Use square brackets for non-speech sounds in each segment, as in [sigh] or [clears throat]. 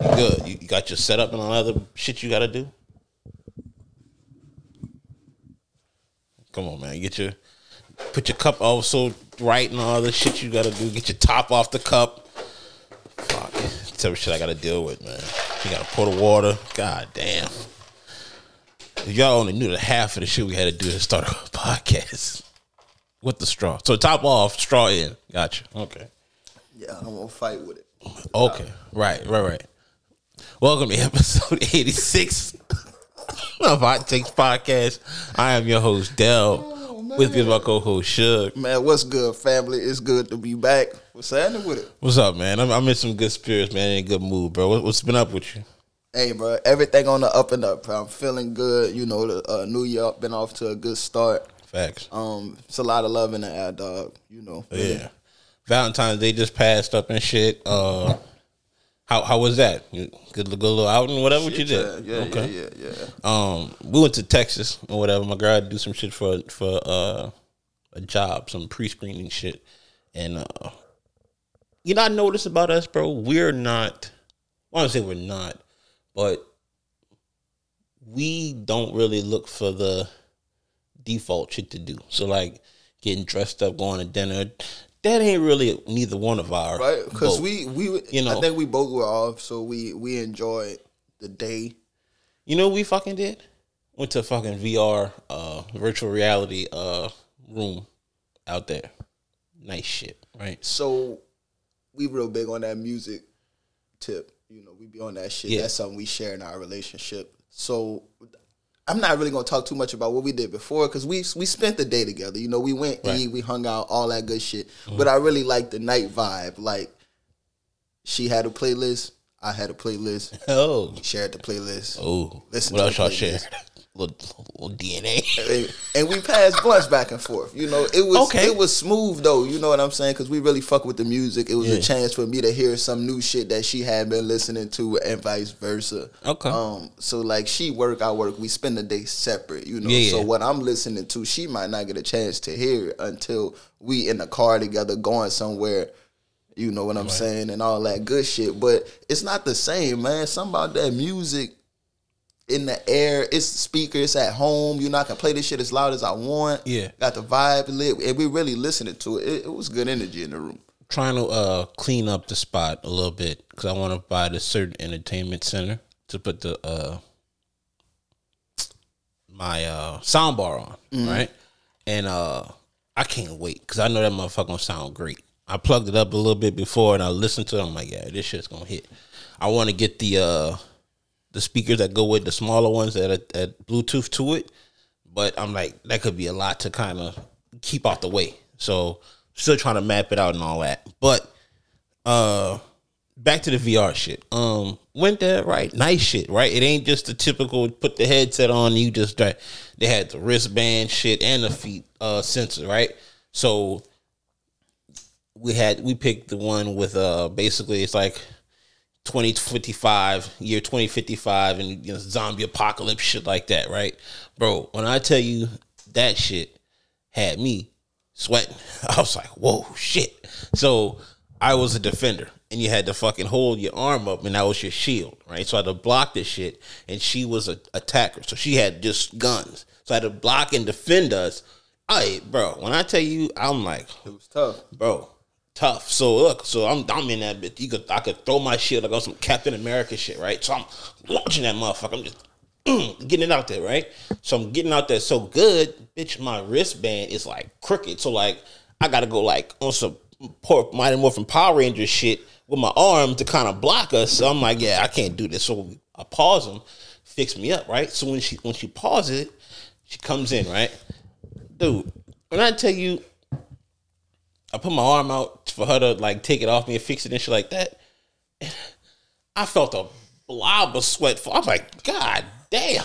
Good. You, you got your setup and all other shit you got to do. Come on, man. Get your put your cup also right and all the shit you got to do. Get your top off the cup. Fuck. Tell me shit I got to deal with, man. You got to pour the water. God damn. If y'all only knew the half of the shit we had to do to start a [laughs] podcast with the straw. So top off, straw in. Gotcha. Okay. Yeah, I'm gonna fight with it. Okay. Right, right, right. Welcome to episode [laughs] 86 of Hot Takes Podcast. I am your host, Dell. with me is my co-host, Suge. Man, what's good, family? It's good to be back. What's happening with it? What's up, man? I'm, I'm in some good spirits, man. In a good mood, bro. What, what's been up with you? Hey, bro, everything on the up and up. Bro. I'm feeling good. You know, the uh, New Year been off to a good start. Facts. Um, it's a lot of love in the air, dog. You know. Yeah. Valentine's Day just passed up and shit. Uh, how how was that? You- Good, good little outing, whatever what you did. Yeah, yeah, yeah, yeah, yeah. Um, we went to Texas or whatever. My girl had to do some shit for for uh a job, some pre screening shit, and uh, you know I noticed about us, bro. We're not. I want to say we're not, but we don't really look for the default shit to do. So like getting dressed up, going to dinner. That ain't really neither one of our Right? Because we we You know. I think we both were off, so we we enjoyed the day. You know what we fucking did? Went to fucking VR, uh, virtual reality uh room out there. Nice shit, right? So we real big on that music tip. You know, we be on that shit. Yeah. That's something we share in our relationship. So I'm not really gonna talk too much about what we did before because we we spent the day together. You know, we went Right. eat, we hung out, all that good shit. Mm-hmm. But I really like the night vibe. Like she had a playlist, I had a playlist, [laughs] Oh, shared the playlist. oh. Listen what else y'all playlist. Little, little DNA. and, and we passed blunts back and forth. You know, it was Okay. it was smooth though. You know what I'm saying? Because we really fuck with the music. It was Yeah. a chance for me to hear some new shit that she had been listening to, and vice versa. Okay. Um. So like, she work, I work. We spend the day separate. You know. Yeah, So yeah. what I'm listening to, she might not get a chance to hear until we in the car together going somewhere. You know what I'm saying, and all that good shit. But it's not the same, man. Something about that music in the air. It's speakers It's at home. You know, I can play this shit as loud as I want. Yeah. Got the vibe lit, and we really listening to it. It, it was good energy in the room. Trying to uh clean up the spot a little bit because I want to buy the certain entertainment center to put the uh my uh sound bar on, right? And uh I can't wait because I know that motherfucker gonna sound great. I plugged it up a little bit before and I listened to it. I'm like, yeah, this shit's gonna hit. I want to get the uh the speakers that go with the smaller ones that are that Bluetooth to it, but I'm like that could be a lot to kind of keep out the way. So still trying to map it out and all that, but uh back to the VR shit. Um, went there right, nice shit, right? It ain't just the typical put the headset on. You just they had the wristband shit and the feet uh sensor, right? So we had we picked the one with uh basically it's like 2055 year 2055 and you know, zombie apocalypse shit like that right? Bro when i tell you that shit had me sweating [laughs] i was like whoa shit. So i was a defender and you had to fucking hold your arm up and that was your shield right? So i had to block this shit and she was a attacker. So she had just guns. So i had to block and defend us. I, bro, when I tell you, I'm like, It was tough. bro, tough. So look, so I'm I'm in that bitch. You could I could throw my shield like on some Captain America shit, right? So I'm launching that motherfucker. I'm just mm, getting it out there, right? So I'm getting out there so good, bitch. My wristband is like crooked, so like I gotta go like on some poor Mighty Morphin Power Rangers shit with my arm to kind of block us. So I'm like, yeah, I can't do this. So I pause him, fix me up, right? So when she when she pauses it, she comes in, right? Dude, when I tell you I put my arm out for her to like take it off me and fix it and shit like that. I felt a blob of sweat. I'm like, God damn.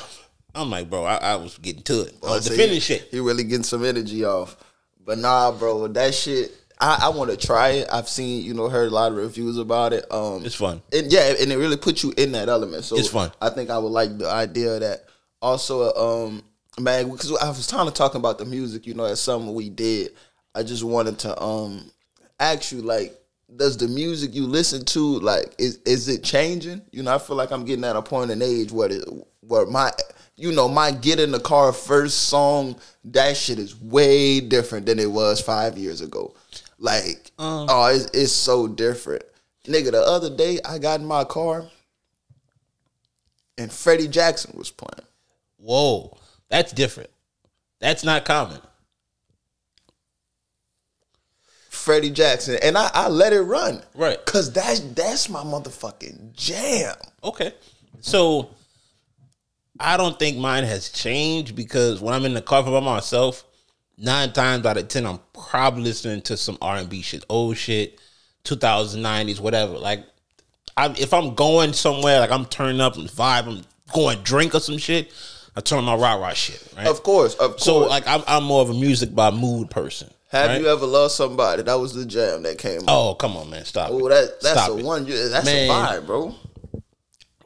I'm like, bro, I, I was getting to it. I was So defending he, shit. He really getting some energy off. But nah, bro, that shit. I, I want to try it. I've seen, you know, heard a lot of reviews about it. Um, It's fun. and yeah, and it really puts you in that element. So It's fun. I think I would like the idea of that. Also, um, man, because I was trying to talk about the music. You know, that's something we did. I just wanted to um ask you, like, does the music you listen to like is is it changing? You know, I feel like I'm getting at a point in age where it, where my you know my get in the car first song that shit is way different than it was five years ago. Like oh, it's, it's so different, nigga. The other day I got in my car and Freddie Jackson was playing. Whoa, that's different. That's not common. Freddie Jackson, and I, I let it run, Right. Cause that's that's my motherfucking jam. Okay. So I don't think mine has changed because when I'm in the car by myself, nine times out of ten, I'm probably listening to some R and B shit, old shit, 2090s, whatever. Like, I, if I'm going somewhere, like I'm turning up and vibe, I'm going drink or some shit, I turn on my rah rah shit, right? Of course, of course. so like I'm, I'm more of a music by mood person. Have right? you ever loved somebody? That was the jam that came. out. Oh come on, man, stop. Oh, that that's Stop a it. one. That's Man. a vibe, bro.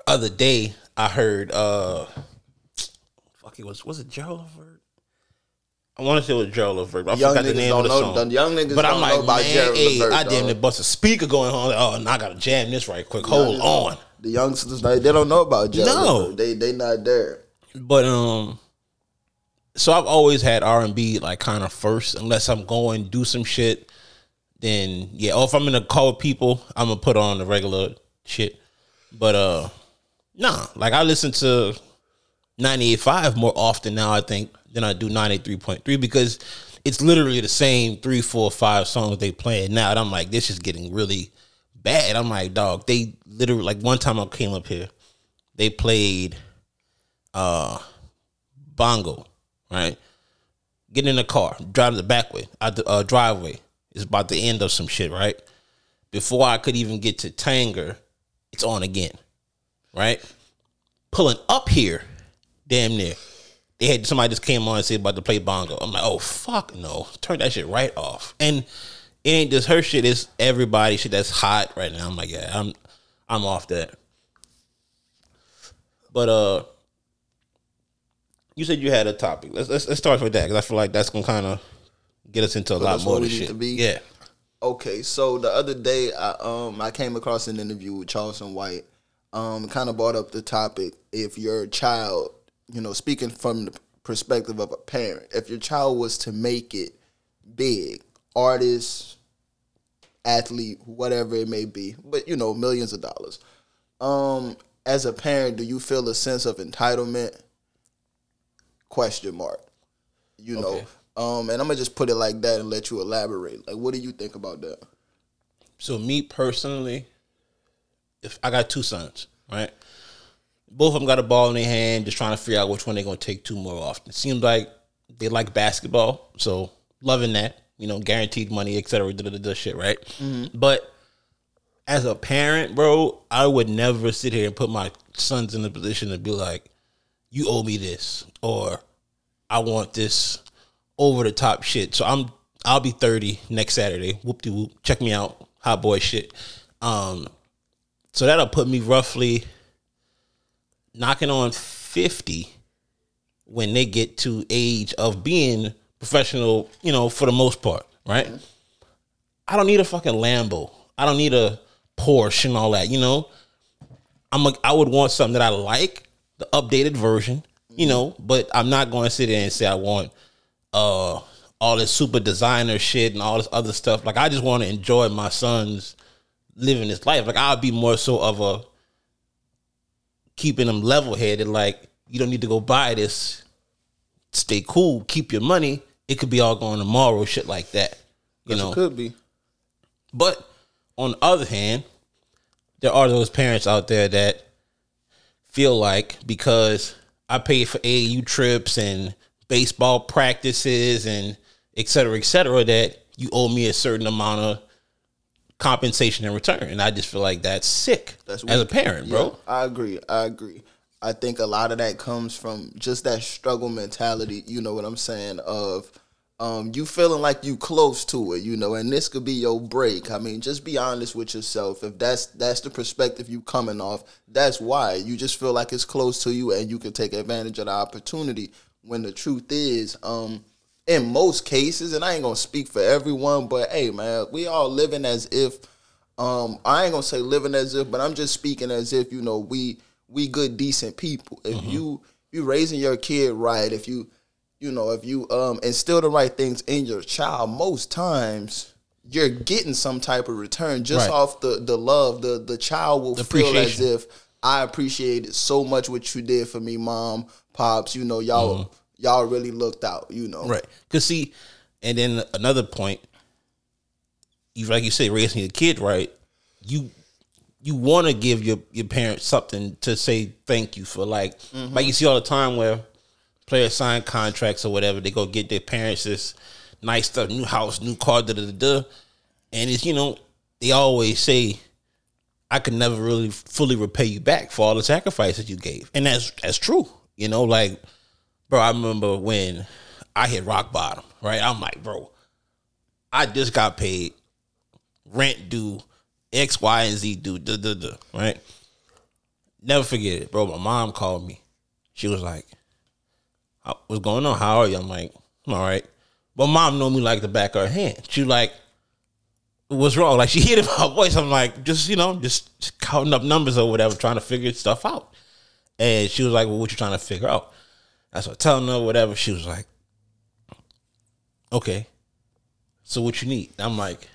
other day I heard uh fuck it was was it Gerald Levert? I want to say it was Gerald Levert. but I Young forgot the name of the know- song. the young niggas but don't I'm like, know about man, Gerald hey, Levert, I damn near bust a speaker going on. Oh, now I gotta jam this right quick. Hold on. The youngsters, they, they don't know about Gerald. No. Levert. they they not there. But um, so I've always had R and B like kind of first, unless I'm going do some shit. Then yeah, or if I'm in a call with people, I'm gonna put on the regular shit. But uh, nah, like I listen to 98.5 more often now. I think than I do 93.3 because it's literally the same three, four, five songs they playing now. And I'm like, this is getting really bad. I'm like, dog, they literally like one time I came up here, they played uh bongo, right? Get in the car, drive the back way, out the uh, driveway. It's about the end of some shit, right? Before I could even get to Tanger, it's on again, right? Pulling up here, damn near. They had somebody just came on and said about to play bongo. I'm like, oh fuck no, turn that shit right off. And it ain't just her shit; it's everybody shit that's hot right now. I'm like, yeah, I'm, I'm off that. But uh, you said you had a topic. Let's let's, let's start with that because I feel like that's gonna kind of get us into a lot more of we this need shit. to be? Yeah. Okay, so the other day, I um I came across an interview with Charleston White. Um, kind of brought up the topic if your child, you know, speaking from the perspective of a parent, if your child was to make it big, artist, athlete, whatever it may be, but you know, millions of dollars. Um, as a parent, do you feel a sense of entitlement? Question mark. You Okay. know, um, and I'm gonna just put it like that and let you elaborate. Like, what do you think about that? So me personally, if I got two sons, right? Both of them got a ball in their hand, just trying to figure out which one they're gonna take to more often. It Seems like they like basketball, so loving that. You know, guaranteed money, et cetera, da, da, da, shit, right? But as a parent, bro, I would never sit here and put my sons in a position to be like, "You owe me this," or "I want this over the top shit." So I'm I'll be 30 next Saturday. Whoop de whoop. Check me out, hot boy shit. Um, so that'll put me roughly knocking on 50 when they get to age of being professional, you know, for the most part, right? I don't need a fucking Lambo. I don't need a Porsche and all that, you know. I'm a, I would want something that I like, the updated version, you know, but I'm not going to sit there and say I want uh all this super designer shit and all this other stuff. Like I just want to enjoy my son's living his life. Like I'll be more so of a keeping them level headed. Like you don't need to go buy this. Stay cool. Keep your money. It could be all going tomorrow. Shit like that. You know. It could be. But on the other hand, there are those parents out there that feel like because I paid for AAU trips and baseball practices and et cetera, et cetera, that you owe me a certain amount of compensation in return. And I just feel like that's sick That's as a parent, bro. Yeah, I agree. I agree. I think a lot of that comes from just that struggle mentality. You know what I'm saying? Of um, you feeling like you close to it. You know, and this could be your break. I mean, just be honest with yourself. If that's that's the perspective you coming off, that's why you just feel like it's close to you, and you can take advantage of the opportunity. When the truth is, um, in most cases, and I ain't gonna speak for everyone, but hey, man, we all living as if Um, I ain't gonna say living as if, but I'm just speaking as if you know we we good decent people. If Mm-hmm. you you raising your kid right, if you you know if you um instill the right things in your child, most times you're getting some type of return just Right. off the the love. The the child will feel as if I appreciated so much what you did for me, mom, pops. You know y'all y'all really looked out. You know, Mm-hmm. Right. Cause see, and then another point, you like you say, raising your kid right, you you want to give your your parents something to say thank you for. Like like you see all the time where players sign contracts or whatever, they go get their parents this nice stuff, new house, new car, da da da and it's you know they always say. I could never really fully repay you back for all the sacrifices you gave, and that's that's true. You know, like bro, I remember when I hit rock bottom, right? I'm like, bro, I just got paid, rent due, X, Y, and Z due, da da da. right? Never forget it, bro. My mom called me. She was like, "How- "What's going on? How are you?" I'm like, "I'm all right." But mom me like the back of her hand. She like, "What's wrong?" Like she heard my voice. I'm like, just you know, just, just counting up numbers or whatever, trying to figure stuff out. And she was like, "Well, what you trying to figure out?" I started telling her whatever. She was like, "Okay, so what you need?" I'm like,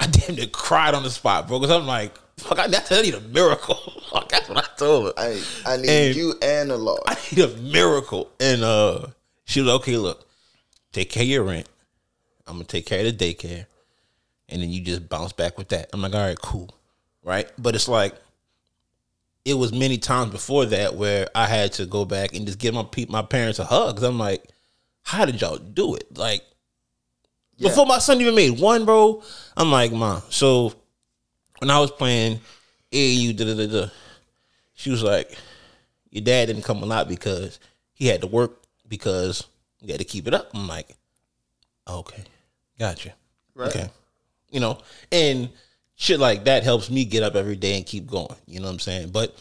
I damn near cried on the spot, bro, because I'm like, "Fuck, I, that's- I need a miracle." [laughs] Fuck, that's what I told her. I I need And- you and the Lord. I need a miracle. And uh she was like, okay, look, take care of your rent. I'm gonna take care of the daycare. And then you just bounce back with that. I'm like, all right, cool. Right? But it's like it was many times before that where I had to go back and just give my pe- my parents a hug. Cause I'm like, how did y'all do it? Like Yeah. before my son even made one, bro. I'm like, mom. So when I was playing AAU, da da da da, she was like, your dad didn't come a lot because he had to work because he had to keep it up. I'm like, okay, gotcha. Right. Okay. You know, and shit like that helps me get up every day and keep going. You know what I'm saying? But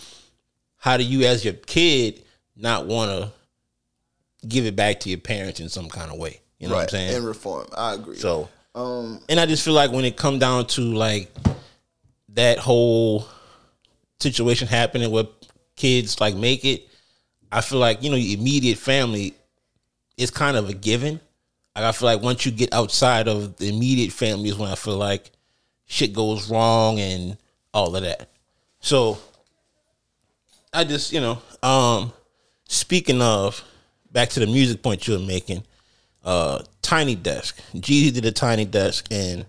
how do you, as your kid, not want to give it back to your parents in some kind of way? You know what I'm saying? And reform. I agree. so, um, and I just feel like when it come down to like that whole situation happening where kids like make it, I feel like you know your immediate family is kind of a given. Like I feel like once you get outside of the immediate family is when I feel like shit goes wrong and all of that. So I just you know, um, speaking of back to the music point you were making, uh, Tiny Desk. Jeezy did a Tiny Desk, and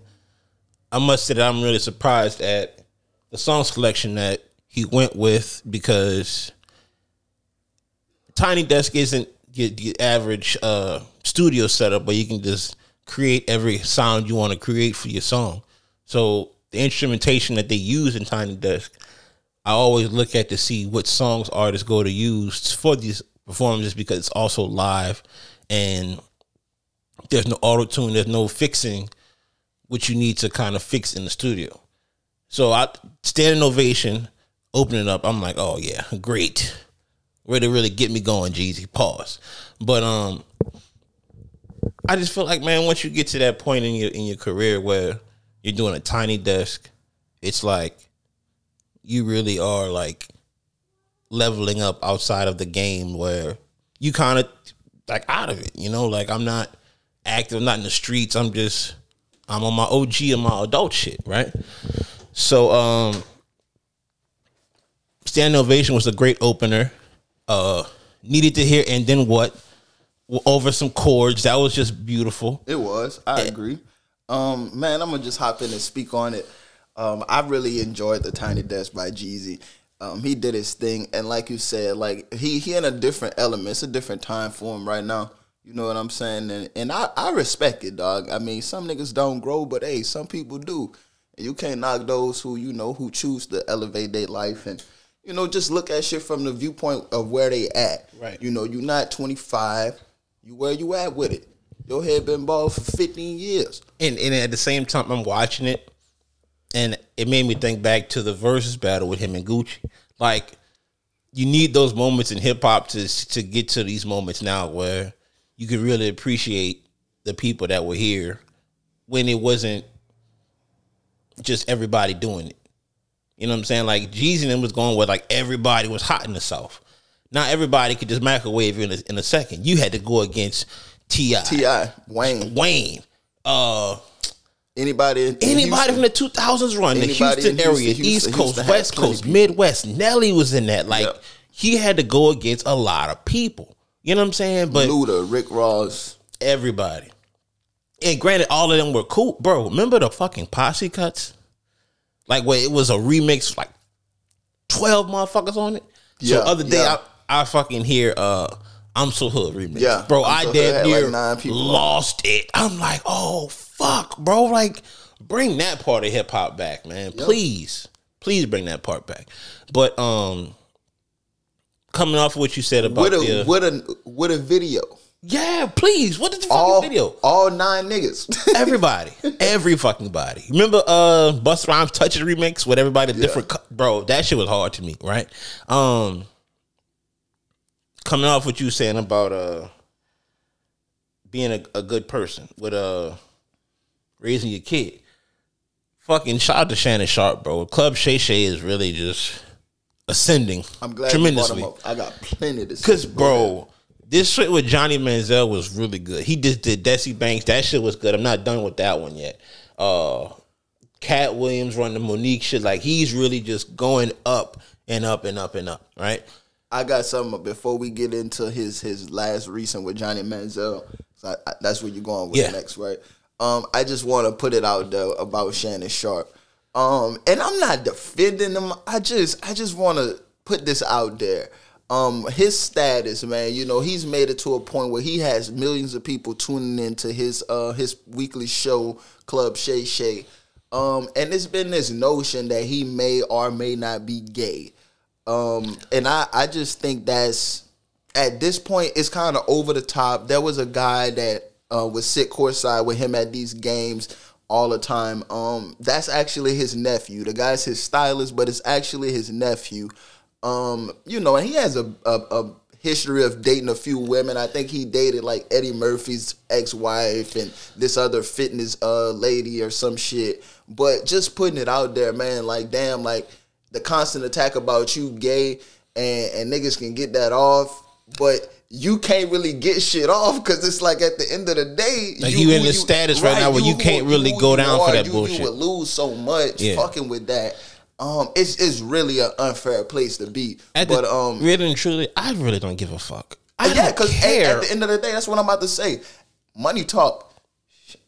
I must say that I'm really surprised at the song selection that he went with because Tiny Desk isn't the, average uh, studio setup where you can just create every sound you want to create for your song. So the instrumentation that they use in Tiny Desk, I always look at to see what songs artists go to use for these performances because it's also live and there's no auto tune, there's no fixing what you need to kind of fix in the studio. So I standing ovation, opening up. I'm like, oh yeah, great. Way to really get me going, Jeezy. Pause. But um, I just feel like man, once you get to that point in your in your career where you're doing a tiny desk, it's like you really are like leveling up outside of the game where you kind of like out of it. You know, like I'm not active, I'm not in the streets. I'm just I'm on my OG and my adult shit, right? So um Standing Ovation was a great opener. Uh needed to hear and then what over some chords. That was just beautiful. It was. I agree. Um, man, I'm gonna just hop in and speak on it. Um, I really enjoyed the Tiny Desk by Jeezy. Um, he did his thing, and like you said, like he he in a different element. It's a different time for him right now. You know what I'm saying? And and I I respect it, dog. I mean, some niggas don't grow, but hey, some people do. And you can't knock those who you know who choose to elevate their life and you know just look at shit from the viewpoint of where they at. Right. You know, you're not 25. You where you at with it? Your head been bald for 15 years. And and at the same time I'm watching it and it made me think back to the versus battle with him and Gucci. Like you need those moments in hip hop to to get to these moments now where you can really appreciate the people that were here when it wasn't just everybody doing it. You know what I'm saying? Like Jeezy and them was going where like everybody was hot in the South. Not everybody could just microwave you in a, in a second. You had to go against T.I., T.I. Wayne, Wayne, uh, anybody, in anybody from the 2000s run, the Houston Houston, area, Houston, East Coast, Houston West Coast. Midwest. Nelly was in that. Like Yep. he had to go against a lot of people. You know what I'm saying? But Luda, Rick Ross. everybody. And granted, all of them were cool, bro. Remember the fucking posse cuts? Like where it was a remix, like twelve motherfuckers on it. So other day, yeah. I, I fucking hear uh, "I'm So Hood" remix. Yeah, bro, I'm I So damn near like, nine on it. lost it. I'm like, oh fuck, bro. Like, bring that part of hip hop back, man. Please, please bring that part back. But um, coming off of what you said about With a the with a with a video. yeah, please. What is the fucking video? all nine niggas. [laughs] Everybody, every fucking body. Remember, uh, Busta Rhymes "Touch It" remix with everybody different. co- Bro, that shit was hard to me, right? Um, coming off what you saying about uh being a, a good person with uh raising your kid. Fucking shout out to Shannon Sharpe, bro. Club Shay Shay is really just ascending I'm glad tremendously. I got plenty to say. Cause bro, this shit with Johnny Manziel was really good. He just did Desi Banks. That shit was good. I'm not done with that one yet. Uh Katt Williams running the Mo'Nique shit. Like he's really just going up and up and up and up, right? I got something before we get into his his last recent with Johnny Manziel. So I, I, that's where you're going with Yeah. next, right? Um, I just want to put it out though about Shannon Sharpe. Um, and I'm not defending him. I just I just want to put this out there. Um, his status, man, you know, he's made it to a point where he has millions of people tuning into his uh his weekly show, Club Shay Shay. Um, and it's been this notion that he may or may not be gay. Um, and I, I just think that's at this point it's kind of over the top. There was a guy that uh, would sit courtside with him at these games all the time. Um, that's actually his nephew. The guy's his stylist, but it's actually his nephew. Um, you know, and he has a, a, a history of dating a few women. I think he dated like Eddie Murphy's ex-wife and this other fitness uh lady or some shit. But just putting it out there, man, like damn, like the constant attack about you gay and, and niggas can get that off, but you can't really get shit off because it's like at the end of the day, Like, you in who the status right now where you who- can't really who go you down for that you, bullshit. You would lose so much Yeah. fucking with that. Um, it's it's really an unfair place to be. At but the, um, really and truly, I really don't give a fuck. I yeah, because at, at the end of the day, that's what I'm about to say. Money talk.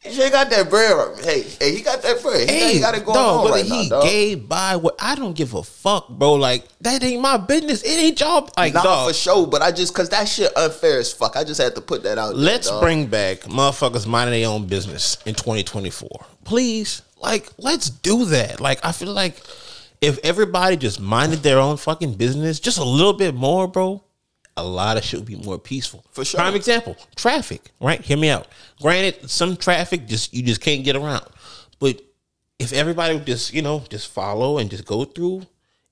She got that bread. Hey, hey, he got that bread. He, got, Hey, he got it going dog, on right he now, dog. gay, bi, what I don't give a fuck, bro. Like that ain't my business. It ain't y'all. Like, Not dog. for sure, but I just cause that shit unfair as fuck. I just had to put that out. there, Let's bring back motherfuckers minding their own business in 2024. Please. Like, let's do that. Like, I feel like if everybody just minded their own fucking business just a little bit more, bro, a lot of shit would be more peaceful. For sure. Prime example, traffic, right? Hear me out. Granted, some traffic just you just can't get around. But if everybody would just, you know, just follow and just go through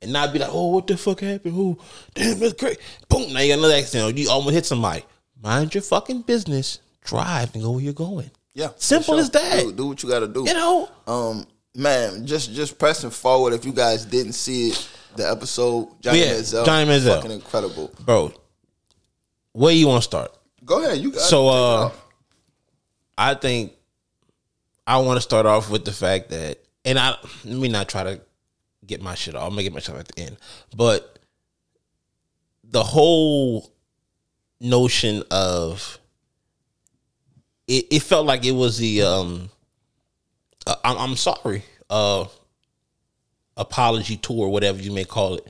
and not be like, oh, what the fuck happened? Who? Damn, that's great. Boom, now you got another accident. You almost hit somebody. Mind your fucking business. Drive and go where you're going. Yeah, Simple sure. as that. Do, do what you got to do. You know? Um, man, just just pressing forward. If you guys didn't see it, the episode Johnny Yeah, Manziel, Johnny Manziel. fucking incredible. Bro, where you want to start? Go ahead, you got So, it. Take it uh. I think I want to start off with the fact that, and I let me not try to get my shit off. I'm gonna get my shit off at the end, but the whole notion of it, it felt like it was the um, uh, I'm, I'm sorry, uh, apology tour, whatever you may call it,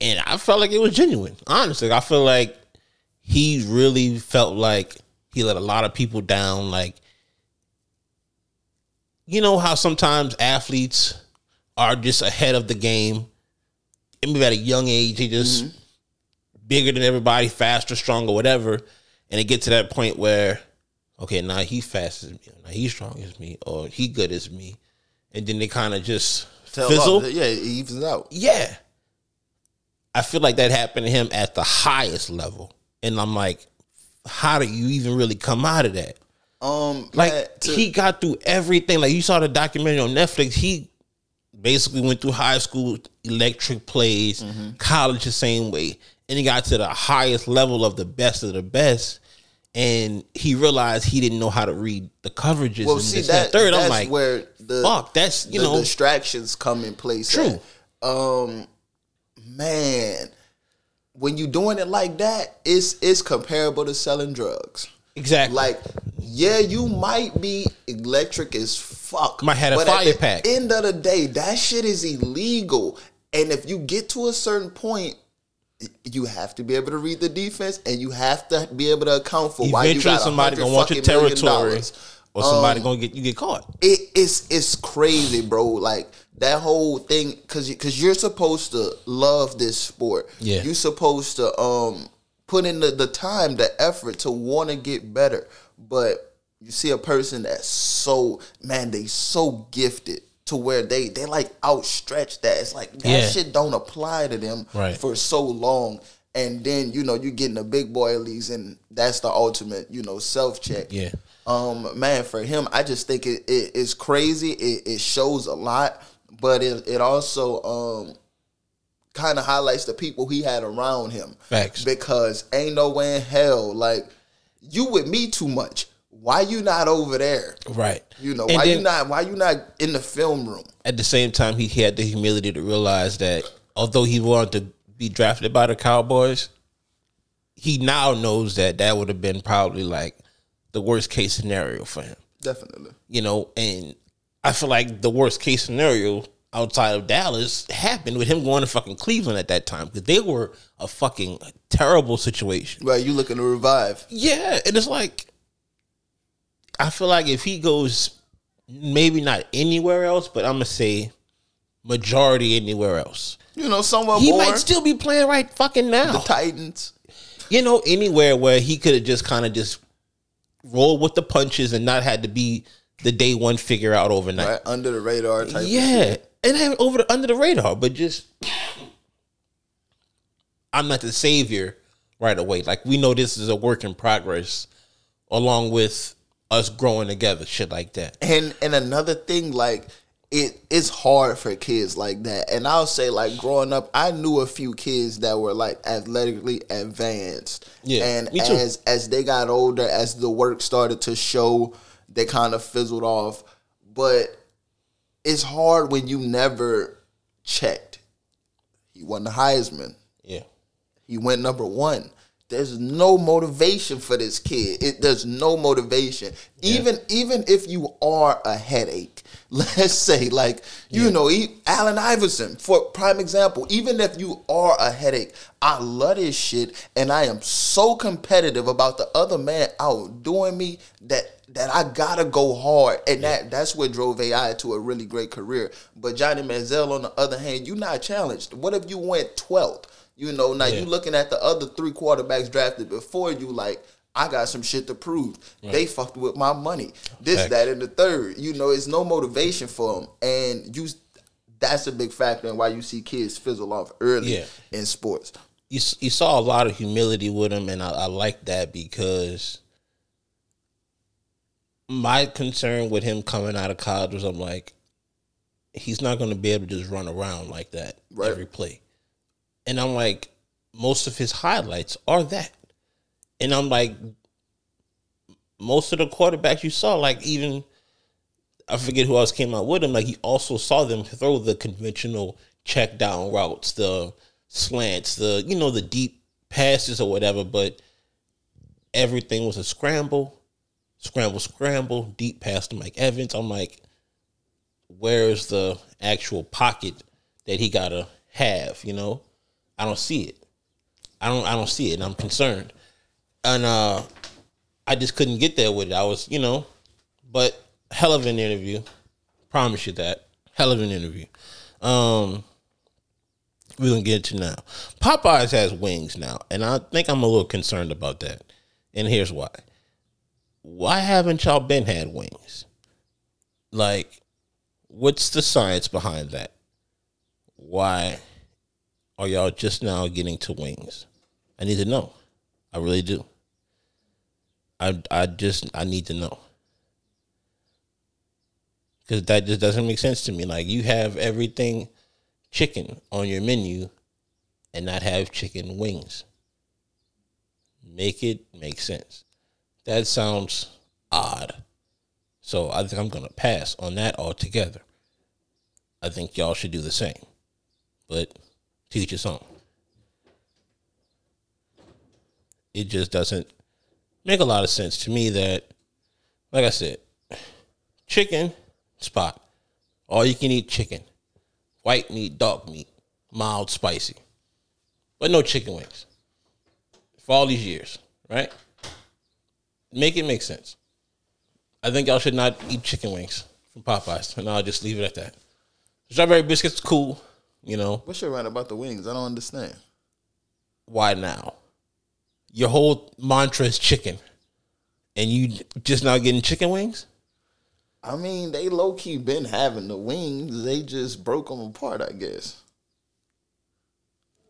and I felt like it was genuine. Honestly, I feel like he really felt like he let a lot of people down. Like, you know how sometimes athletes are just ahead of the game. And maybe at a young age, they just mm-hmm. bigger than everybody, faster, stronger, whatever. And it get to that point where, okay, now he fast as me, now he's strong as me, or he good as me, and then they kind of just Tell fizzle. off. Yeah, it evens out. Yeah. I feel like that happened to him at the highest level. And I'm like, how do you even really come out of that? Um, Like to- he got through everything. Like you saw the documentary on Netflix. He basically went through high school, electric plays, Mm-hmm. college the same way, and he got to the highest level of the best of the best. And he realized he didn't know how to read the coverages. well, see this, that, that, third. that's I'm like, where the fuck, that's you the know, distractions come in place. True. at. Um, man, when you doing it like that, it's it's comparable to selling drugs. exactly. Like, yeah, you might be electric as fuck. Might had a but fire at the pack. End of the day, that shit is illegal. And if you get to a certain point, you have to be able to read the defense, and you have to be able to account for why you eventually got somebody 100 gonna want your territory, or somebody Um, gonna get you get caught. it, it's it's crazy, bro. Like that whole thing, because because you're supposed to love this sport. Yeah. you're supposed to um put in the, the time, the effort to want to get better. But you see a person that's so man, they so gifted to where they they like outstretched that. It's like that Yeah. shit don't apply to them Right. for so long. And then you know you get in the big boy leagues, and that's the ultimate you know self check Yeah. um man for him i just think it, it it's crazy it, it shows a lot but it, it also um kind of highlights the people he had around him Facts. because ain't no way in hell like you with me too much why you not over there Right. you know And why you not why you not in the film room at the same time, he had the humility to realize that although he wanted to be drafted by the Cowboys, he now knows that that would have been probably like the worst case scenario for him. definitely You know, and I feel like the worst case scenario outside of Dallas happened with him going to fucking Cleveland at that time because they were a fucking terrible situation. right you looking to revive Yeah, and it's like I feel like if he goes maybe not anywhere else, but I'm gonna say majority anywhere else. you know somewhere He more might still be playing right fucking now. the titans You know, anywhere where he could have just kind of just rolled with the punches and not had to be the day one figure out overnight. right under the radar type Yeah, and then over the, under the radar, but just I'm not the savior right away. Like we know this is a work in progress, along with us growing together, shit like that. And and another thing, like it it's hard for kids like that. And I'll say, like growing up, I knew a few kids that were like athletically advanced. Yeah, And me too. as as they got older, as the work started to show, they kind of fizzled off. But it's hard when you never checked. He won the Heisman. Yeah, He went number one. There's no motivation for this kid. It, there's no motivation. Even even if you are a headache, let's say like you know, e- Allen Iverson for prime example. Even if you are a headache, I love this shit, and I am so competitive about the other man outdoing me that that I gotta go hard, and that that's what drove AI to a really great career. But Johnny Manziel, on the other hand, you not challenged. What if you went twelfth? You know, now Yeah. you looking at the other three quarterbacks drafted before you, like, I got some shit to prove. They fucked with my money. This, Facts. that, and the third. You know, it's no motivation for them. And you that's a big factor in why you see kids fizzle off early Yeah. in sports. you you saw a lot of humility with him, and I, I like that because my concern with him coming out of college was I'm like, he's not going to be able to just run around like that Right. every play, and I'm like, most of his highlights are that, and I'm like, most of the quarterbacks you saw, like even. I forget who else came out with him. Like he also saw them throw the conventional check down routes, the slants, the you know the deep passes or whatever. But everything was a scramble, scramble, scramble, deep pass to Mike Evans. I'm like, where's the actual pocket that he gotta have? You know, I don't see it. I don't. I don't see it, and I'm concerned. And uh, I just couldn't get there with it. I was, you know, but hell of an interview. Promise you that. Hell of an interview. Um, we're gonna get into now. Popeyes has wings now, and I think I'm a little concerned about that. And here's why. Why haven't y'all been had wings? Like, what's the science behind that? Why are y'all just now getting to wings? I need to know. I really do. I I just I need to know. because that just doesn't make sense to me. Like you have everything chicken on your menu, and not have chicken wings. Make it make sense. That sounds odd. So I think I'm gonna pass on that altogether. I think y'all should do the same. But teach its own. It just doesn't make a lot of sense to me that, like I said, chicken spot, all you can eat chicken, white meat, dog meat, mild, spicy, but no chicken wings for all these years, right? Make it make sense. I think y'all should not eat chicken wings from Popeyes, and I'll just leave it at that. Strawberry biscuits, cool. You know What's your rant about the wings? I don't understand. why now? Your whole mantra is chicken, and you just not getting chicken wings. I mean, they low key been having the wings. They just broke them apart, I guess.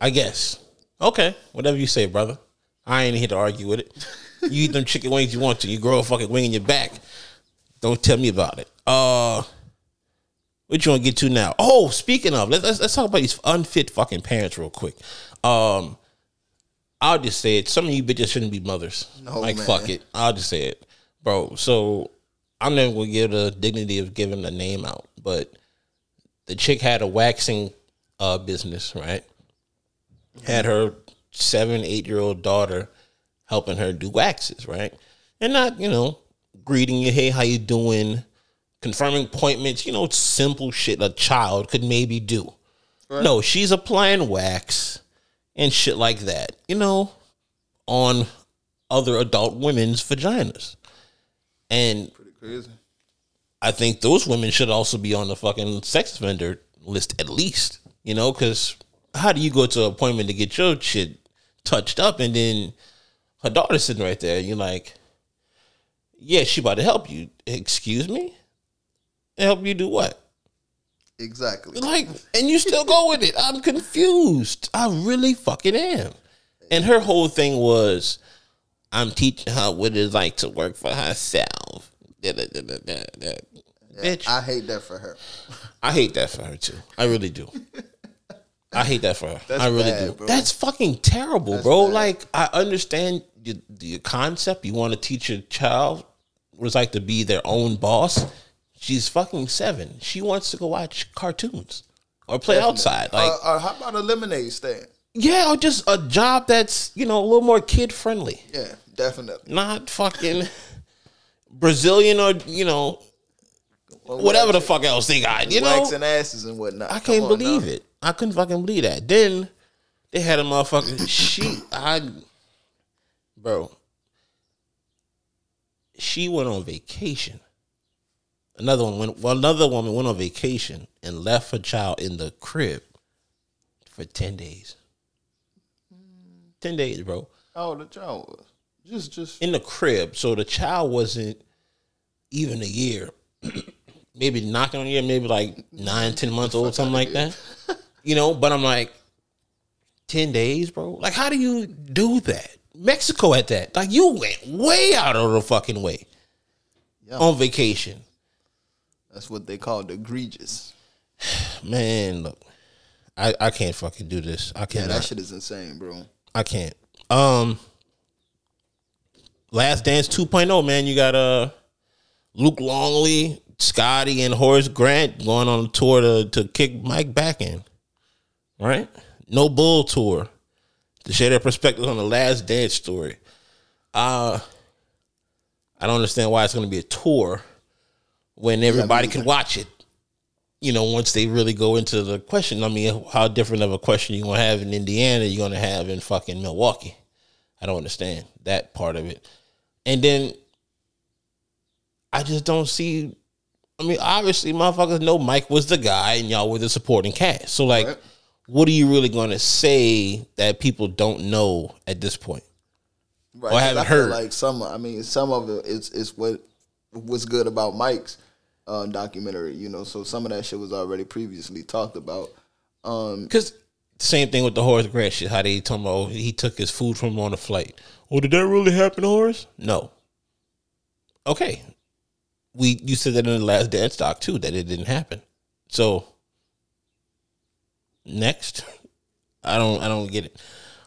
I guess. Okay, whatever you say, brother. I ain't here to argue with it. [laughs] You eat them chicken wings you want to. You grow a fucking wing in your back. Don't tell me about it. Uh, what you want to get to now? Oh, speaking of, let's, let's let's talk about these unfit fucking parents real quick. Um, I'll just say it. Some of you bitches shouldn't be mothers. No, like man. fuck it. I'll just say it, bro. So I'm never gonna give the dignity of giving the name out, but the chick had a waxing uh business, right? Had her seven, eight year old daughter helping her do waxes, right? And not, you know, greeting you, hey, how you doing? Confirming appointments, you know, simple shit a child could maybe do. No, she's applying wax and shit like that, you know, on other adult women's vaginas. And Pretty crazy. I think those women should also be on the fucking sex offender list at least, you know, because how do you go to an appointment to get your shit touched up and then her daughter's sitting right there and you're like, yeah, she about to help you. Excuse me? Help you do what? Exactly. Like, and you still go with it. I'm confused. I really fucking am. And her whole thing was, I'm teaching her what it's like to work for herself. Da, da, da, da. Bitch, I hate that for her. I hate that for her too. I really do. I hate that for her. That's I really bad, do. bro. That's fucking terrible, bro. bad. Like I understand the, the concept. You want to teach your child what it's like to be their own boss. She's fucking seven. She wants to go watch cartoons or play outside. Like uh, uh, how about a lemonade stand? yeah, or just a job that's you know a little more kid friendly. Yeah, definitely. Not fucking Brazilian or you know Well, whatever the fuck else they got. You know, waxing asses and whatnot. I can't believe now. it. I couldn't fucking believe that. Then they had a motherfucker. she, I, bro, she went on vacation. Another one went. Well, another woman went on vacation and left her child in the crib for ten days. Ten days, bro, How the child was? Just, just in the crib. So the child wasn't even a year. [clears throat] maybe knocking on a year, maybe like nine, ten months old, something like that. [laughs] You know, but I'm like, 10 days, bro? Like, how do you do that? Mexico at that. Like, you went way out of the fucking way Yeah. on vacation. That's what they call the egregious. [sighs] Man, look, I, I can't fucking do this. I can't. that shit is insane, bro. I can't. Um, Last Dance 2.0, man. You got uh Luke Longley, Scottie, and Horace Grant going on a tour to to kick Mike back in. Right? No bull tour to share their perspectives on the Last Dance story. Uh I don't understand why it's going to be a tour when everybody can watch it. You know, once they really go into the question, I mean, how different of a question you gonna have in Indiana, you're gonna have in fucking Milwaukee. I don't understand that part of it. And then I just don't see. I mean, obviously, motherfuckers know Mike was the guy, and y'all were the supporting cast. So, like, Right. what are you really going to say that people don't know at this point? Right. Or haven't I heard. Like some, I mean, some of it is is what was good about Mike's uh, documentary. You know, so some of that shit was already previously talked about. Um, Because same thing with the Horace Grant shit. How they talking about oh, he took his food from him on the flight. Well, did that really happen, Horace? No. Okay. we you said that in the last dance doc too that it didn't happen. So next, [laughs] I don't I don't get it.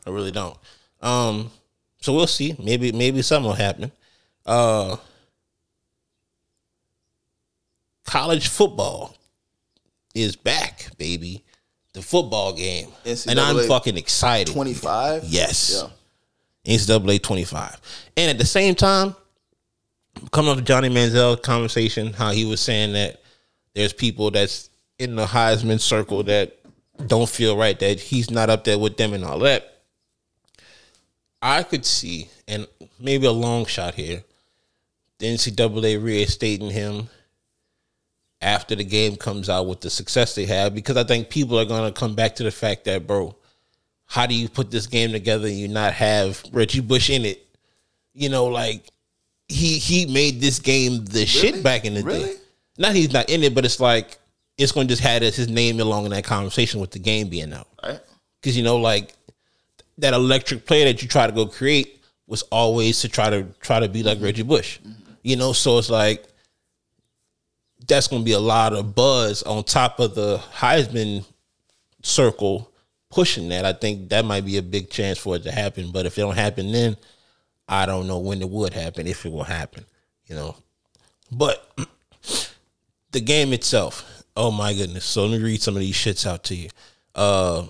I really don't. Um, so we'll see. Maybe maybe something will happen. Uh, college football is back, baby. The football game, and I'm fucking excited. Twenty five. Yes. Yeah. NCAA 25. And at the same time, coming up to Johnny Manziel conversation, how he was saying that there's people that's in the Heisman circle that don't feel right, that he's not up there with them and all that. I could see, and maybe a long shot here, the NCAA reinstating him after the game comes out with the success they have, because I think people are going to come back to the fact that, bro, how do you put this game together and you not have Reggie Bush in it? You know, like he he made this game the shit back in the day. Really? Not he's not in it, but it's like it's going to just have his name along in that conversation with the game being out. Right. Because you know, like that electric player that you try to go create was always to try to try to be like mm-hmm. Reggie Bush. You know, so it's like that's going to be a lot of buzz on top of the Heisman circle pushing that. I think that might be a big chance for it to happen. But if it don't happen, then I don't know when it would happen if it will happen. You know, but [clears throat] the game itself. Oh my goodness! So let me read some of these shits out to you. Uh,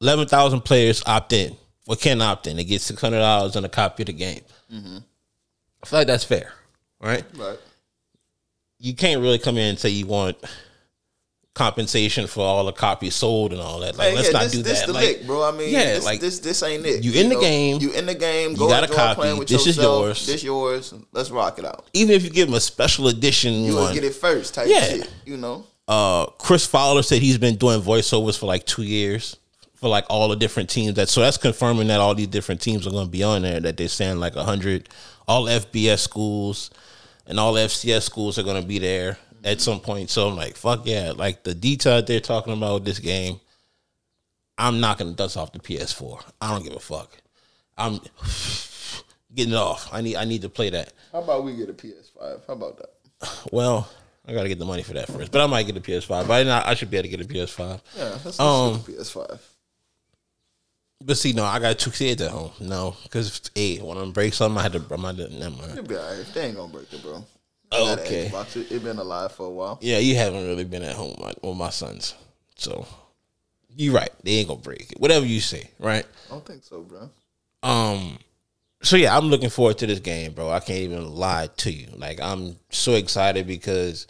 Eleven thousand players opt in. Well, can opt in. They get six hundred dollars on a copy of the game. I feel like that's fair, right? Right. You can't really come in and say you want compensation for all the copies sold and all that. Like, Hey, let's yeah, not this, do this that. the Like, lick, bro. I mean, yeah, this, like, this this ain't it. you in the game, You in the game. you got a copy, playing with this is yours. This yours. Let's rock it out. even if you give them a special edition You one, get it first, type Yeah. shit. You know. uh Chris Fowler said he's been doing voiceovers for like two years for like all the different teams that so that's confirming that all these different teams are going to be on there that they're saying like 100 all FBS schools and all FCS schools are going to be there at some point. So I'm like fuck yeah. Like the detail they're talking about with this game I'm knocking the dust off the PS4 I don't give a fuck. I'm [sighs] getting it off. I need I need to play that. How about we get a PS5? How about that? well I got to get the money for that first but I might get a PS5 but I, I should be able to get a PS5 Yeah, let's Um, a PS5. But see, no, I got two kids at home. No, because hey, of them breaks something, I had to. I'm not. Never mind. It'll be alright. They ain't gonna break it, bro. Oh, okay. Xbox, it, it been alive for a while. Yeah, you haven't really been at home with my, with my sons, so you're right. They ain't gonna break it. Whatever you say, right? I don't think so, bro. Um. So yeah, I'm looking forward to this game, bro. I can't even lie to you. Like I'm so excited because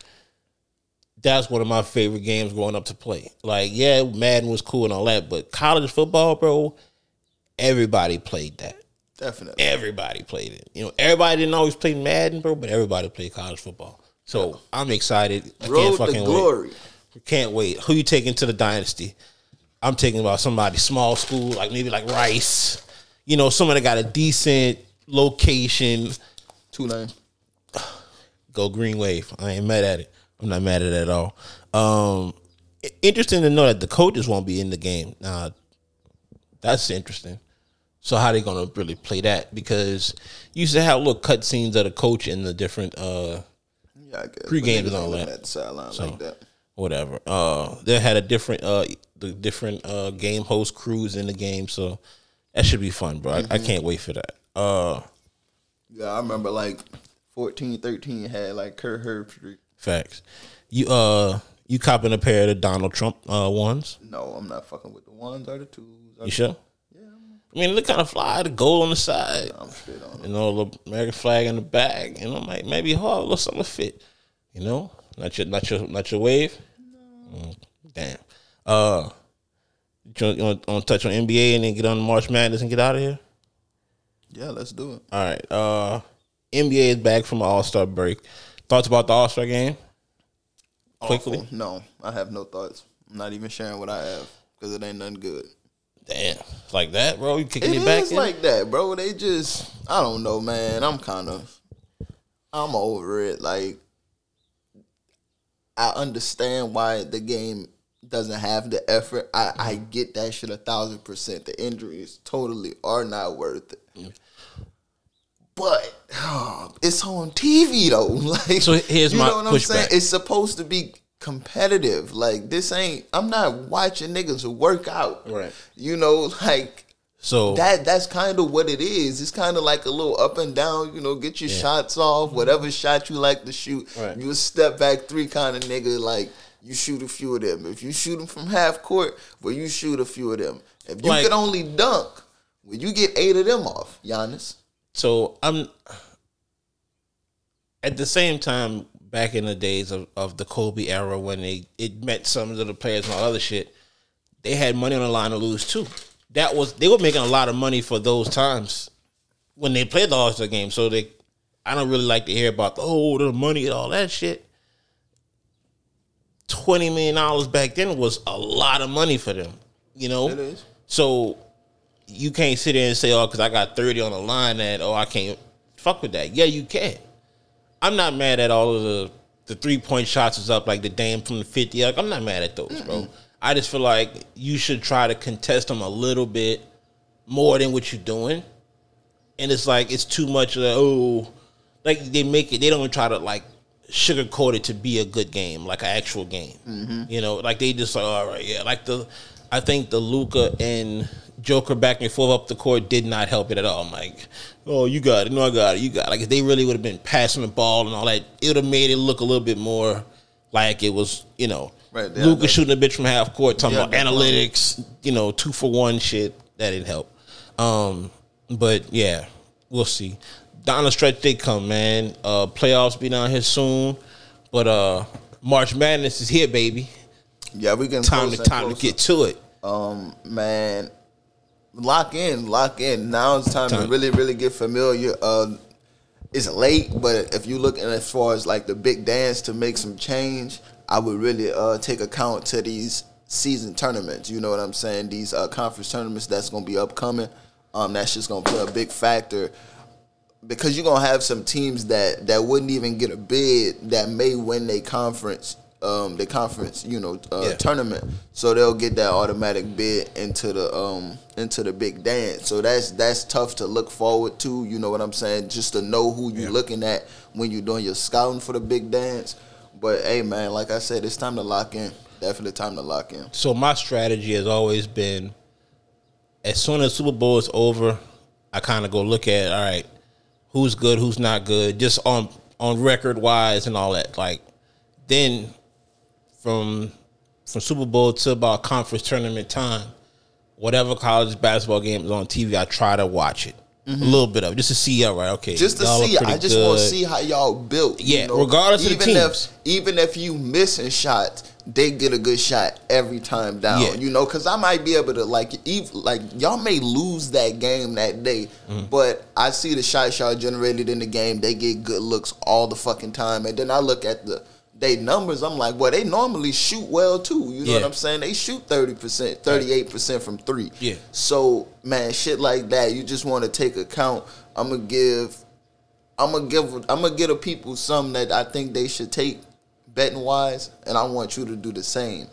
that's one of my favorite games growing up to play. Like, yeah, Madden was cool and all that, but college football, bro, everybody played that. Definitely. everybody played it. You know, everybody didn't always play Madden, bro, but everybody played college football. So I'm excited. I Road can't to fucking glory. wait. Can't wait. Who you taking to the dynasty? I'm taking about somebody small school, like maybe like Rice. You know, someone that got a decent location. Tulane. Go Green Wave. I ain't mad at it. I'm not mad at it at all. Um, interesting to know that the coaches won't be in the game. Now, that's interesting. So how they gonna really play that? Because you used to have little cut scenes of the coach in the different uh Yeah, I guess. Pre-game But niggas and all that. At the sideline So- like that. whatever. Uh they had a different uh the different uh game host crews in the game, so that should be fun, bro. I, I can't wait for that. Uh Yeah, I remember like 14, 13 had like Kirk Herbstreit. Facts. You uh you copping a pair of the Donald Trump uh ones? No, I'm not fucking with the ones or the twos. Or You sure? Yeah. I mean, look kind of fly. The gold on the side, I'm straight on it. you know, the American flag in the back. You know, might maybe hard, a little something fit. You know, not your, not your, not your wave. Mm, damn. Uh, you want, you want, want to touch on NBA and then get on March Madness and get out of here? Yeah, let's do it. All right. Uh, NBA is back from All Star break. Thoughts about the All Star game? Quickly. Awful. No, I have no thoughts. I'm not even sharing what I have because it ain't nothing good. Damn, like that, bro. You kicking It it, back is in? like that, bro. They just, I don't know, man. I'm kind of, I'm over it. Like, I understand why the game doesn't have the effort. I, I get that shit a thousand percent. The injuries totally are not worth it. But oh, [sighs] it's on TV though. [laughs] Like, So here's you my know what I'm saying? It's supposed to be competitive. Like this ain't. I'm not watching niggas work out. Right. You know, like So that. That's kind of what it is. It's kind of like a little up and down. You know, get your shots off. Whatever shot you like to shoot. Right. You a step back three kind of nigga. Like you shoot a few of them. If you shoot them from half court, well, you shoot a few of them. If you Like- could only dunk, well, you get eight of them off, Giannis. So I'm at the same time back in the days of, of the Kobe era when they it met some of the players and all other shit, they had money on the line to lose too. That was they were making a lot of money for those times when they played the All Star game. So they I don't really like to hear about the oh the money and all that shit. Twenty million dollars back then was a lot of money for them. You know? It is. So you can't sit there and say, "Oh, because I got thirty on the line, that oh I can't fuck with that." Yeah, you can. I'm not mad at all of the the three point shots is up like the Dame from the fifty. Like I'm not mad at those, bro. I just feel like you should try to contest them a little bit more than what you're doing. And it's like it's too much. Of, oh, like they make it. They don't try to like sugarcoat it to be a good game, like an actual game. Mm-hmm. You know, like they just like, all right, yeah. Like the, I think the Luka and Joker back and forth up the court did not help it at all. I'm like, oh, you got it, no, I got it, you got it. Like if they really would have been passing the ball and all that, it would have made it look a little bit more like it was, you know, Right, Luka shooting a bitch from half court, talking Yeah, about analytics, you know, two for one shit. That didn't help. Um, but yeah, we'll see. Down the stretch they come, man. Uh, playoffs be down here soon, but uh, March Madness is here, baby. Yeah, we can Time to time to get to it. um man lock in lock in. Now it's time, to really really get familiar. Uh it's late but if you're looking as far as like the big dance to make some change i would really uh take account to these season tournaments. You know what i'm saying? These uh conference tournaments that's gonna be upcoming. Um that's just gonna play a big factor because you're gonna have some teams that that wouldn't even get a bid that may win their conference um the conference you know uh, Yeah. tournament so they'll get that automatic bid into the um into the big dance so that's that's tough to look forward to you know what i'm saying just to know who you're Yeah. looking at when you're doing your scouting for the big dance but hey man like i said it's time to lock in definitely time to lock in So my strategy has always been, as soon as Super Bowl is over, I kind of go look at all right, who's good, who's not good, just on on record wise and all that. Like then from from Super Bowl to about conference tournament time, whatever college basketball game is on TV, I try to watch it a little bit of it, just to see. All right, okay, Mm-hmm. just to see. I just want to see how y'all built. Yeah, regardless of the even if even if you missing shots, they get a good shot every time down. Yeah. You know, because I might be able to like, even, like y'all may lose that game that day, Mm-hmm. but I see the shots y'all generated in the game. They get good looks all the fucking time, and then I look at the. They numbers, I'm like, well, they normally shoot well too. You know what I'm saying? They shoot 30%, 38% from three. Yeah. So, man, shit like that, you just want to take account. I'm gonna give I'm gonna give I'm gonna give the people some that I think they should take betting wise, and I want you to do the same.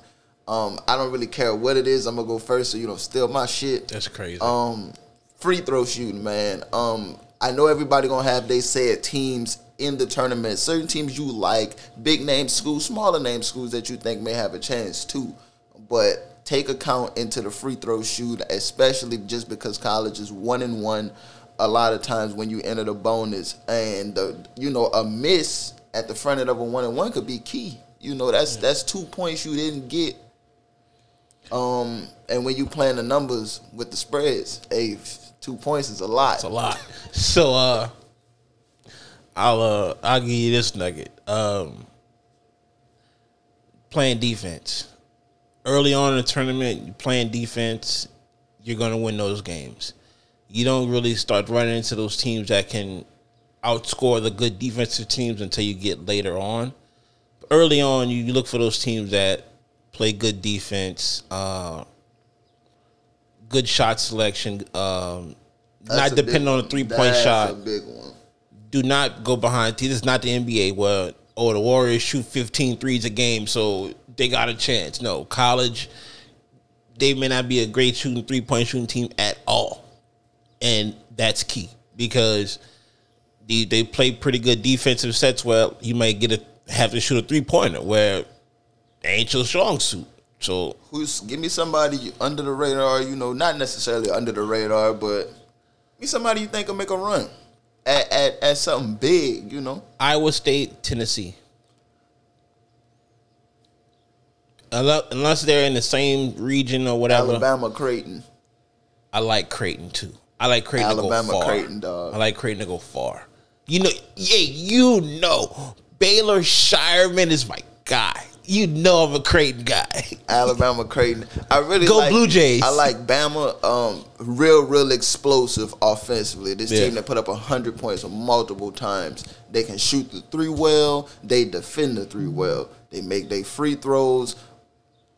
Um, I don't really care what it is. I'm gonna go first, so you don't steal my shit. That's crazy. Um, free throw shooting, man. Um, I know everybody gonna have they said teams in the tournament. Certain teams you like, big name schools, smaller name schools that you think may have a chance too. But take account into the free throw shoot, especially just because college is one and one. A lot of times when you enter the bonus and the you know a miss at the front end of a one and one could be key. You know that's that's two points you didn't get um, and when you playing the numbers with the spreads, hey, two points is a lot. It's a lot. [laughs] So uh I'll uh I'll give you this nugget. Um playing defense. Early on in the tournament, playing defense, you're gonna win those games. You don't really start running into those teams that can outscore the good defensive teams until you get later on. Early on, you look for those teams that play good defense, uh, good shot selection, um, not depending on the three point That's shot. a big one. Do not go behind. This is not the NBA where oh the Warriors shoot 15 threes a game, so they got a chance. No, college, they may not be a great shooting three point shooting team at all, and that's key because they, they play pretty good defensive sets where you might get a have to shoot a three pointer where they ain't your strong suit. So Who's give me somebody under the radar? You know, not necessarily under the radar, but me somebody you think will make a run at at, at something big. You know, Iowa State, Tennessee. Unless they're in the same region or whatever, Alabama, Creighton. I like Creighton too. I like Creighton Alabama, to go far. Creighton, dog. I like Creighton to go far. You know, yeah, you know, Baylor Scheierman is my guy. You know, I'm a Creighton guy. [laughs] Alabama, Creighton. I really Go like, Blue Jays. I like Bama. Um, real, real explosive offensively. This Yeah. team that put up hundred points multiple times. They can shoot the three well. They defend the three well. They make their free throws,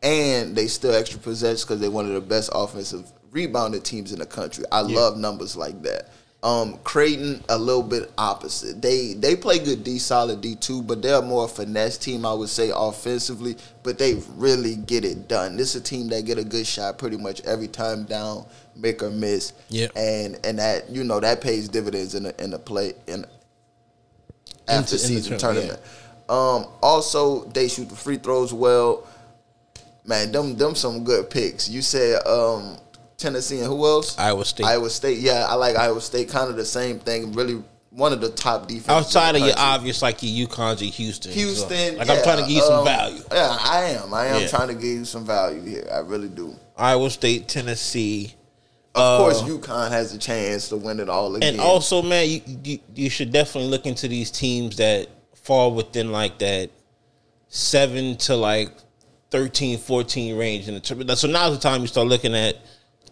and they still extra possess because they're one of the best offensive rebounded teams in the country. I love numbers like that. Um, Creighton a little bit opposite. They they play good D solid D two, but they're more a finesse team I would say offensively. But they really get it done. This is a team that get a good shot pretty much every time down, make or miss. Yeah, and and that you know that pays dividends in the in the play in after in season tour- tournament. Um, also they shoot the free throws well. Man, them them some good picks. You said um, Tennessee and who else? Iowa State. Iowa State, yeah, I like Iowa State. Kind of the same thing. Really, one of the top defenses. Outside of your obvious, like your UConns and Houston. Houston, So, like yeah, I'm trying to give you some um, value. Yeah, I am. I am Yeah. trying to give you some value here. I really do. Iowa State, Tennessee. Of Uh, course, UConn has a chance to win it all again. And also, man, you, you you should definitely look into these teams that fall within like that seven to like 13, 14 range in the tournament. So now's the time you start looking at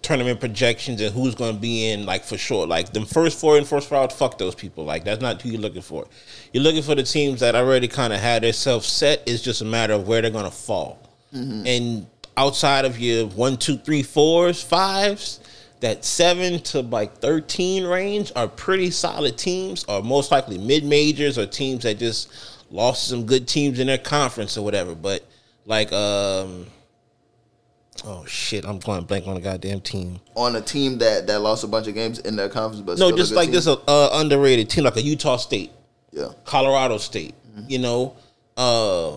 tournament projections and who's going to be in like for sure. Like the first four and first round, fuck those people. Like that's not who you're looking for. You're looking for the teams that already kind of had themselves set. It's just a matter of where they're going to fall. And outside of your one, two, three, fours, fives, that seven to like thirteen range are pretty solid teams, or most likely mid majors or teams that just lost some good teams in their conference or whatever. But like, um, oh shit, I'm going blank on a goddamn team. on a team that that lost a bunch of games in their conference, but No, still a just like team. this uh, uh, underrated team, like a Utah State, Yeah, Colorado State. You know, uh,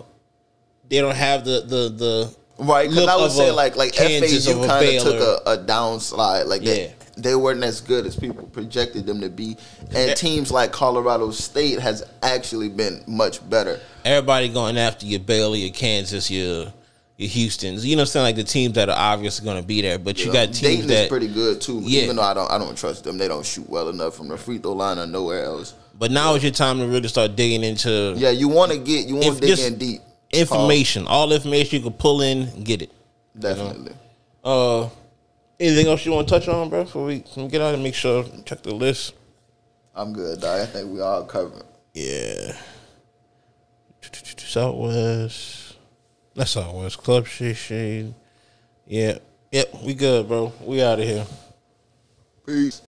they don't have the the the right. Because I would say like like Kansas FAU kind of took a, a downslide. Like Yeah. they they weren't as good as people projected them to be, and teams like Colorado State has actually been much better. everybody going after your Baylor, your Kansas, your your Houston's. You know, saying like the teams that are obviously going to be there, but you got teams Dayton that. is pretty good too. Yeah. Even though I don't I don't trust them, they don't shoot well enough from the free throw line or nowhere else. but now is your time to really start digging into Yeah, you want to get you want to dig in deep. information, all information you can pull in get it. Definitely. Uh, anything else you want to touch on, bro? Before we can get out and make sure check the list. I'm good, dog. I think we all covered. Yeah. Southwest. That's Southwest. Club shit, Shade. Yeah. Yep, we good, bro. We out of here. Peace.